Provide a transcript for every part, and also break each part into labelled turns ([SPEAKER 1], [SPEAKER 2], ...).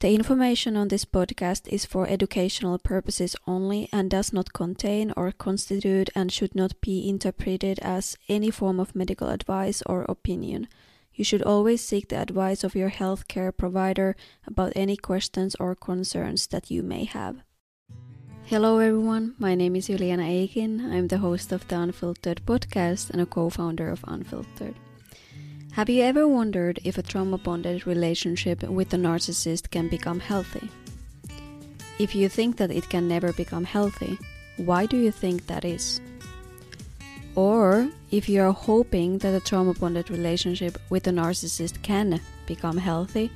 [SPEAKER 1] The information on this podcast is for educational purposes only and does not contain or constitute and should not be interpreted as any form of medical advice or opinion. You should always seek the advice of your healthcare provider about any questions or concerns that you may have. Hello, everyone. My name is Juliana Akin. I'm the host of the Unfilteredd podcast and a co founder of Unfilteredd. Have you ever wondered if a trauma bonded relationship with a narcissist can become healthy? If you think that it can never become healthy, why do you think that is? Or if you are hoping that a trauma bonded relationship with a narcissist can become healthy,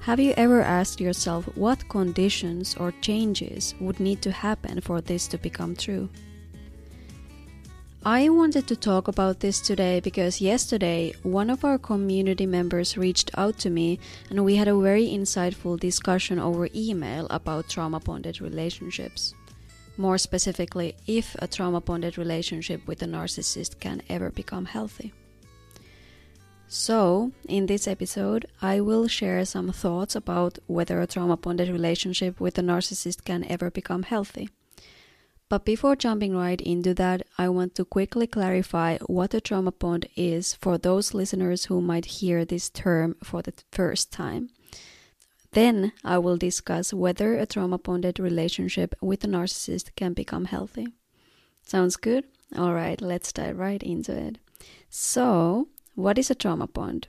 [SPEAKER 1] have you ever asked yourself what conditions or changes would need to happen for this to become true? I wanted to talk about this today because yesterday one of our community members reached out to me and we had a very insightful discussion over email about trauma bonded relationships. More specifically, if a trauma bonded relationship with a narcissist can ever become healthy. So, in this episode, I will share some thoughts about whether a trauma bonded relationship with a narcissist can ever become healthy. But before jumping right into that, I want to quickly clarify what a trauma bond is for those listeners who might hear this term for the first time. Then I will discuss whether a trauma bonded relationship with a narcissist can become healthy. Sounds good? Alright, let's dive right into it. So, what is a trauma bond?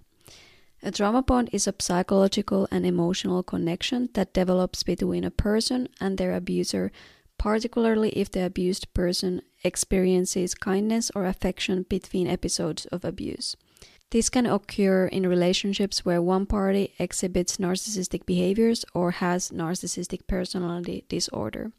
[SPEAKER 1] A trauma bond is a psychological and emotional connection that develops between a person and their abuser particularly if the abused person experiences kindness or affection between episodes of abuse. This can occur in relationships where one party exhibits narcissistic behaviors or has narcissistic personality disorder.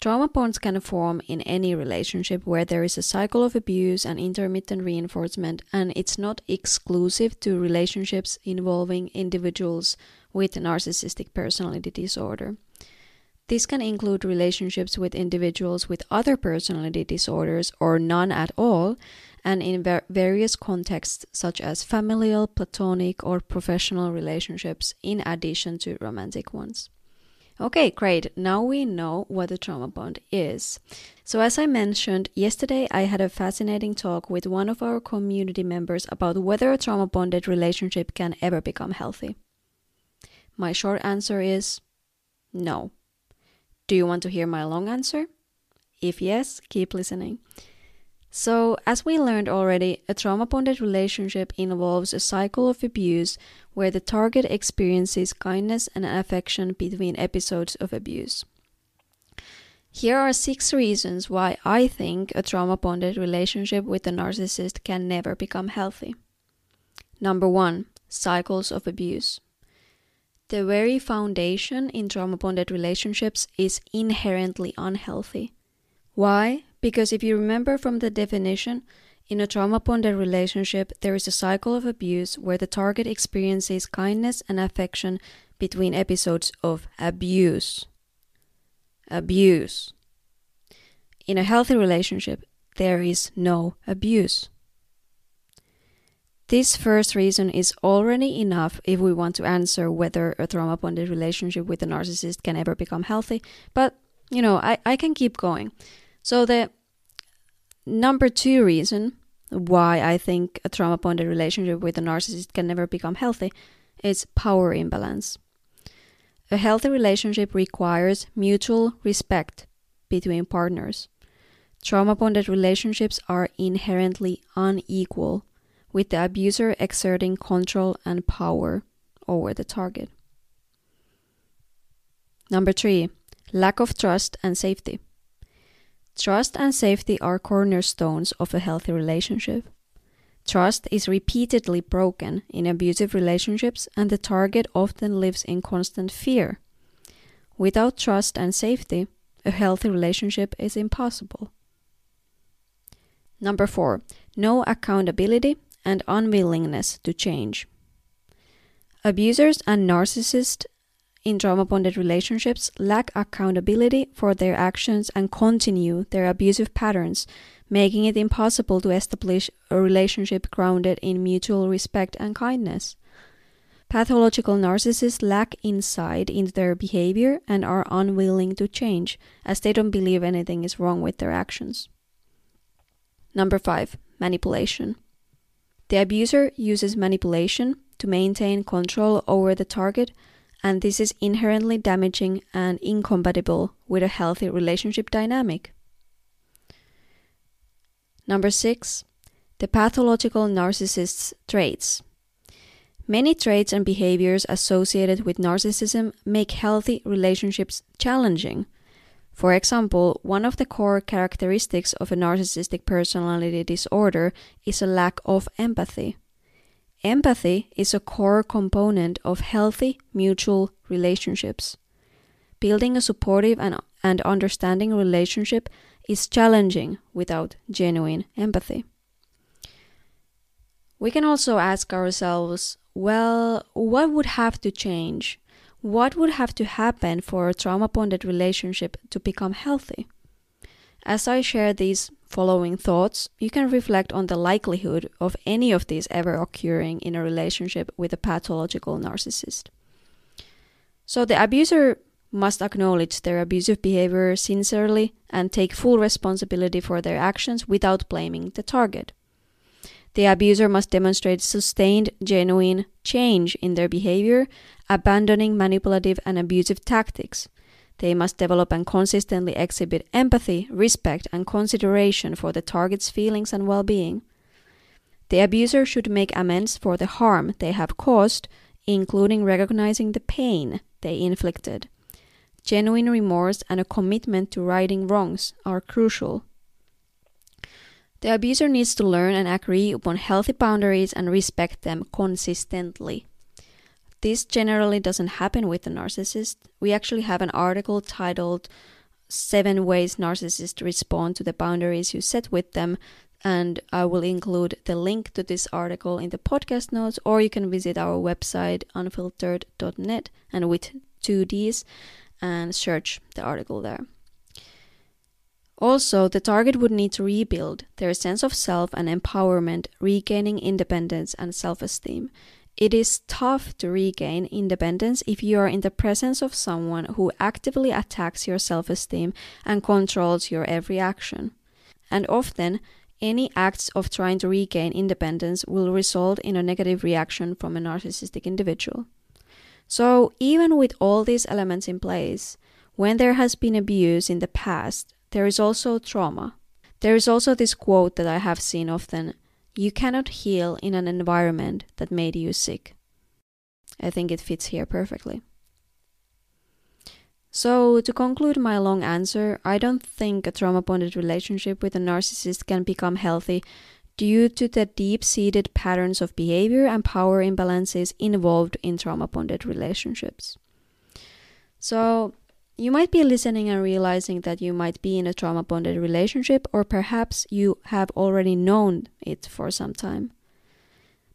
[SPEAKER 1] Trauma bonds can form in any relationship where there is a cycle of abuse and intermittent reinforcement, and it's not exclusive to relationships involving individuals with narcissistic personality disorder. This can include relationships with individuals with other personality disorders or none at all, and in ver- various contexts such as familial, platonic, or professional relationships, in addition to romantic ones. Okay, great. Now we know what a trauma bond is. So, as I mentioned, yesterday I had a fascinating talk with one of our community members about whether a trauma bonded relationship can ever become healthy. My short answer is no. Do you want to hear my long answer? If yes, keep listening. So, as we learned already, a trauma bonded relationship involves a cycle of abuse where the target experiences kindness and affection between episodes of abuse. Here are six reasons why I think a trauma bonded relationship with a narcissist can never become healthy. Number one, cycles of abuse. The very foundation in trauma bonded relationships is inherently unhealthy. Why? Because if you remember from the definition, in a trauma bonded relationship, there is a cycle of abuse where the target experiences kindness and affection between episodes of abuse. Abuse. In a healthy relationship, there is no abuse. This first reason is already enough if we want to answer whether a trauma bonded relationship with a narcissist can ever become healthy. But, you know, I, I can keep going. So, the number two reason why I think a trauma bonded relationship with a narcissist can never become healthy is power imbalance. A healthy relationship requires mutual respect between partners. Trauma bonded relationships are inherently unequal with the abuser exerting control and power over the target. Number three, lack of trust and safety. Trust and safety are cornerstones of a healthy relationship. Trust is repeatedly broken in abusive relationships, and the target often lives in constant fear. Without trust and safety, a healthy relationship is impossible. Number four, no accountability and unwillingness to change. Abusers and narcissists in trauma bonded relationships lack accountability for their actions and continue their abusive patterns, making it impossible to establish a relationship grounded in mutual respect and kindness. Pathological narcissists lack insight into their behavior and are unwilling to change, as they don't believe anything is wrong with their actions. Number five, manipulation. The abuser uses manipulation to maintain control over the target, and this is inherently damaging and incompatible with a healthy relationship dynamic. Number six, the pathological narcissist's traits. Many traits and behaviors associated with narcissism make healthy relationships challenging. For example, one of the core characteristics of a narcissistic personality disorder is a lack of empathy. Empathy is a core component of healthy mutual relationships. Building a supportive and, and understanding relationship is challenging without genuine empathy. We can also ask ourselves well, what would have to change? What would have to happen for a trauma bonded relationship to become healthy? As I share these following thoughts, you can reflect on the likelihood of any of these ever occurring in a relationship with a pathological narcissist. So the abuser must acknowledge their abusive behavior sincerely and take full responsibility for their actions without blaming the target. The abuser must demonstrate sustained, genuine change in their behavior, abandoning manipulative and abusive tactics. They must develop and consistently exhibit empathy, respect, and consideration for the target's feelings and well being. The abuser should make amends for the harm they have caused, including recognizing the pain they inflicted. Genuine remorse and a commitment to righting wrongs are crucial. The abuser needs to learn and agree upon healthy boundaries and respect them consistently. This generally doesn't happen with the narcissist. We actually have an article titled Seven Ways Narcissists Respond to the Boundaries You Set with Them, and I will include the link to this article in the podcast notes, or you can visit our website unfilteredd.net and with two D's and search the article there. Also, the target would need to rebuild their sense of self and empowerment, regaining independence and self esteem. It is tough to regain independence if you are in the presence of someone who actively attacks your self esteem and controls your every action. And often, any acts of trying to regain independence will result in a negative reaction from a narcissistic individual. So, even with all these elements in place, when there has been abuse in the past, there is also trauma. There is also this quote that I have seen often You cannot heal in an environment that made you sick. I think it fits here perfectly. So, to conclude my long answer, I don't think a trauma bonded relationship with a narcissist can become healthy due to the deep seated patterns of behavior and power imbalances involved in trauma bonded relationships. So, you might be listening and realizing that you might be in a trauma bonded relationship, or perhaps you have already known it for some time.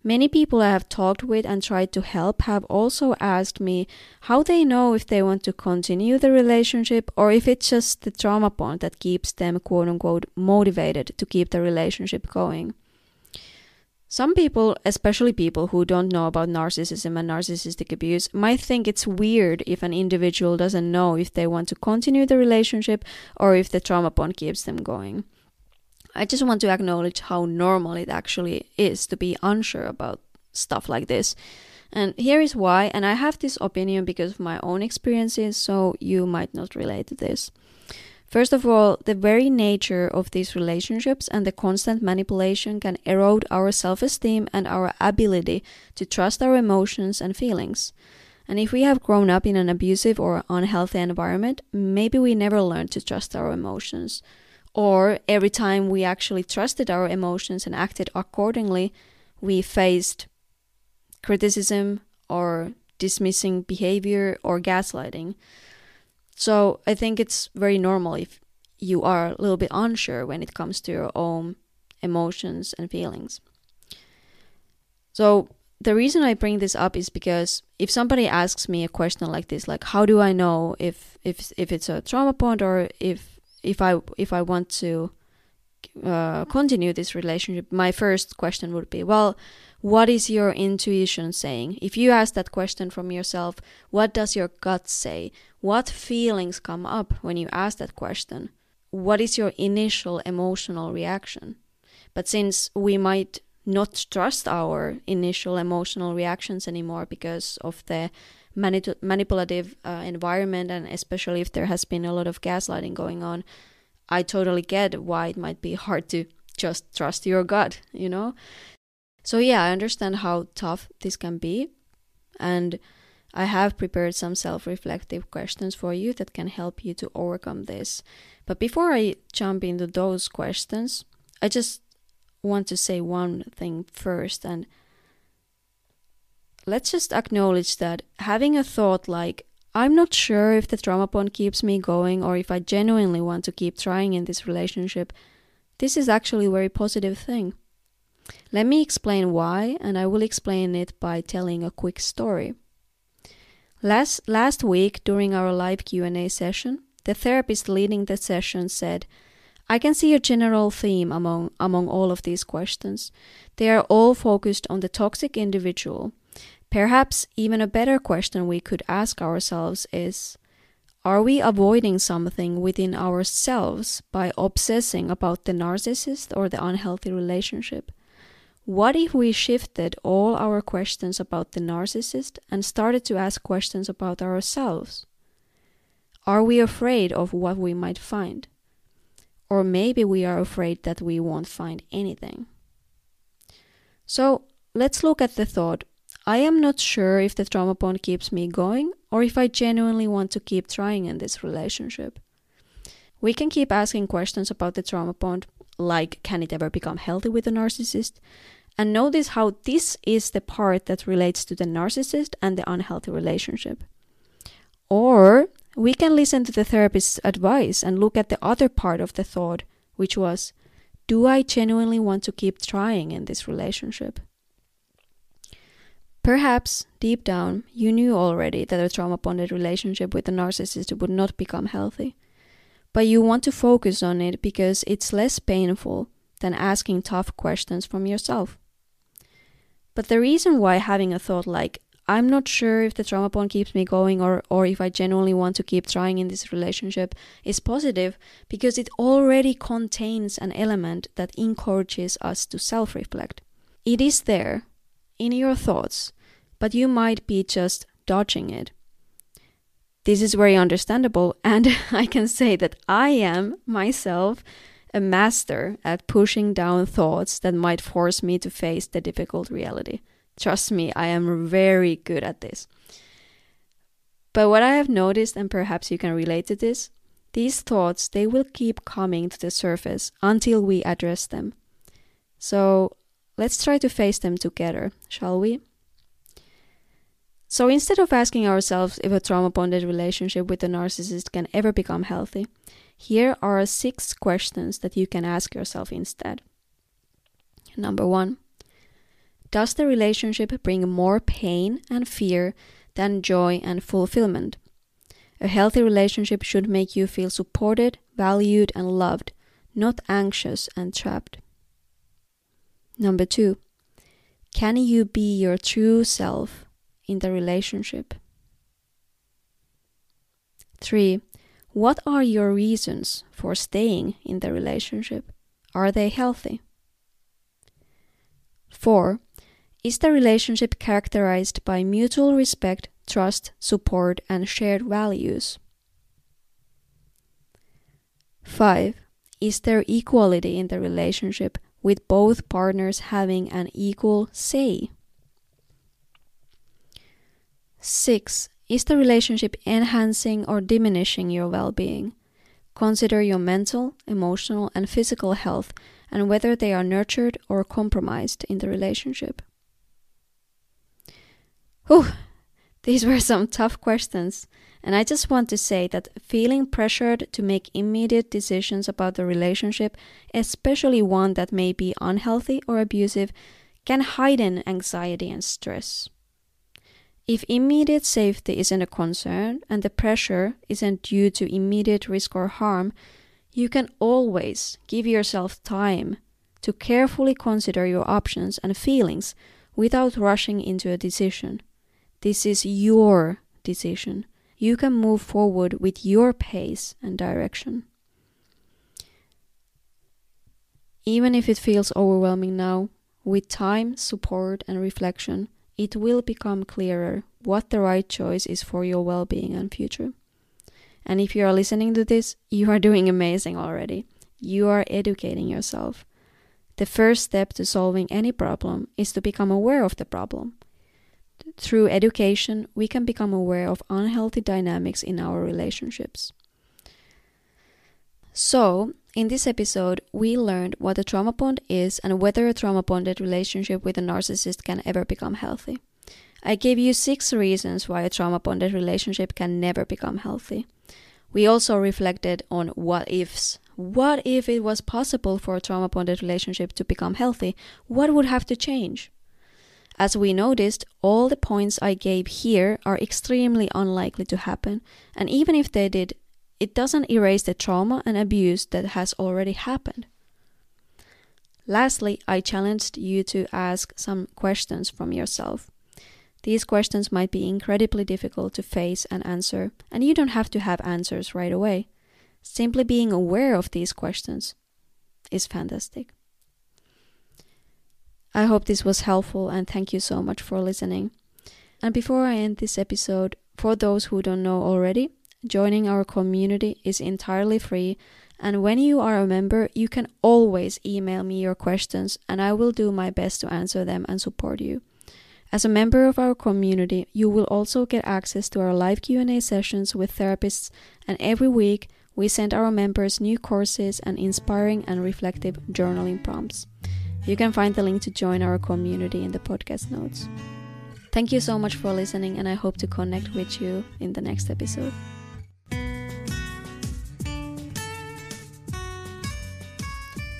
[SPEAKER 1] Many people I have talked with and tried to help have also asked me how they know if they want to continue the relationship or if it's just the trauma bond that keeps them quote unquote motivated to keep the relationship going. Some people, especially people who don't know about narcissism and narcissistic abuse, might think it's weird if an individual doesn't know if they want to continue the relationship or if the trauma bond keeps them going. I just want to acknowledge how normal it actually is to be unsure about stuff like this. And here is why, and I have this opinion because of my own experiences, so you might not relate to this. First of all, the very nature of these relationships and the constant manipulation can erode our self esteem and our ability to trust our emotions and feelings. And if we have grown up in an abusive or unhealthy environment, maybe we never learned to trust our emotions. Or every time we actually trusted our emotions and acted accordingly, we faced criticism or dismissing behavior or gaslighting. So I think it's very normal if you are a little bit unsure when it comes to your own emotions and feelings. So the reason I bring this up is because if somebody asks me a question like this, like how do I know if if if it's a trauma bond or if if I if I want to uh, continue this relationship, my first question would be, well, what is your intuition saying? If you ask that question from yourself, what does your gut say? What feelings come up when you ask that question? What is your initial emotional reaction? But since we might not trust our initial emotional reactions anymore because of the manip- manipulative uh, environment, and especially if there has been a lot of gaslighting going on, I totally get why it might be hard to just trust your gut, you know? So, yeah, I understand how tough this can be. And I have prepared some self reflective questions for you that can help you to overcome this. But before I jump into those questions, I just want to say one thing first. And let's just acknowledge that having a thought like, I'm not sure if the trauma bond keeps me going or if I genuinely want to keep trying in this relationship, this is actually a very positive thing. Let me explain why, and I will explain it by telling a quick story. Last, last week, during our live Q&A session, the therapist leading the session said, I can see a general theme among, among all of these questions. They are all focused on the toxic individual. Perhaps even a better question we could ask ourselves is Are we avoiding something within ourselves by obsessing about the narcissist or the unhealthy relationship? What if we shifted all our questions about the narcissist and started to ask questions about ourselves? Are we afraid of what we might find? Or maybe we are afraid that we won't find anything. So let's look at the thought I am not sure if the trauma bond keeps me going or if I genuinely want to keep trying in this relationship. We can keep asking questions about the trauma bond, like can it ever become healthy with a narcissist? And notice how this is the part that relates to the narcissist and the unhealthy relationship. Or we can listen to the therapist's advice and look at the other part of the thought, which was Do I genuinely want to keep trying in this relationship? Perhaps, deep down, you knew already that a trauma bonded relationship with a narcissist would not become healthy. But you want to focus on it because it's less painful than asking tough questions from yourself. But the reason why having a thought like, I'm not sure if the trauma bond keeps me going or, or if I genuinely want to keep trying in this relationship is positive because it already contains an element that encourages us to self reflect. It is there in your thoughts, but you might be just dodging it. This is very understandable, and I can say that I am myself a master at pushing down thoughts that might force me to face the difficult reality. Trust me, I am very good at this. But what I have noticed, and perhaps you can relate to this, these thoughts they will keep coming to the surface until we address them. So let's try to face them together, shall we? So instead of asking ourselves if a trauma bonded relationship with a narcissist can ever become healthy, here are six questions that you can ask yourself instead. Number one Does the relationship bring more pain and fear than joy and fulfillment? A healthy relationship should make you feel supported, valued, and loved, not anxious and trapped. Number two, can you be your true self in the relationship? Three, what are your reasons for staying in the relationship? Are they healthy? 4. Is the relationship characterized by mutual respect, trust, support, and shared values? 5. Is there equality in the relationship with both partners having an equal say? 6. Is the relationship enhancing or diminishing your well being? Consider your mental, emotional, and physical health and whether they are nurtured or compromised in the relationship. Whew, these were some tough questions, and I just want to say that feeling pressured to make immediate decisions about the relationship, especially one that may be unhealthy or abusive, can heighten anxiety and stress. If immediate safety isn't a concern and the pressure isn't due to immediate risk or harm, you can always give yourself time to carefully consider your options and feelings without rushing into a decision. This is your decision. You can move forward with your pace and direction. Even if it feels overwhelming now, with time, support, and reflection, it will become clearer what the right choice is for your well being and future. And if you are listening to this, you are doing amazing already. You are educating yourself. The first step to solving any problem is to become aware of the problem. Through education, we can become aware of unhealthy dynamics in our relationships. So, in this episode, we learned what a trauma bond is and whether a trauma bonded relationship with a narcissist can ever become healthy. I gave you six reasons why a trauma bonded relationship can never become healthy. We also reflected on what ifs. What if it was possible for a trauma bonded relationship to become healthy? What would have to change? As we noticed, all the points I gave here are extremely unlikely to happen, and even if they did, it doesn't erase the trauma and abuse that has already happened. Lastly, I challenged you to ask some questions from yourself. These questions might be incredibly difficult to face and answer, and you don't have to have answers right away. Simply being aware of these questions is fantastic. I hope this was helpful and thank you so much for listening. And before I end this episode, for those who don't know already, Joining our community is entirely free, and when you are a member, you can always email me your questions, and I will do my best to answer them and support you. As a member of our community, you will also get access to our live Q&A sessions with therapists, and every week we send our members new courses and inspiring and reflective journaling prompts. You can find the link to join our community in the podcast notes. Thank you so much for listening, and I hope to connect with you in the next episode.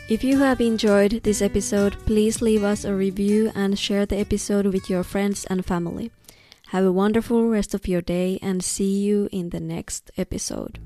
[SPEAKER 1] If you have enjoyed this episode, please leave us a review and share the episode with your friends and family. Have a wonderful rest of your day and see you in the next episode.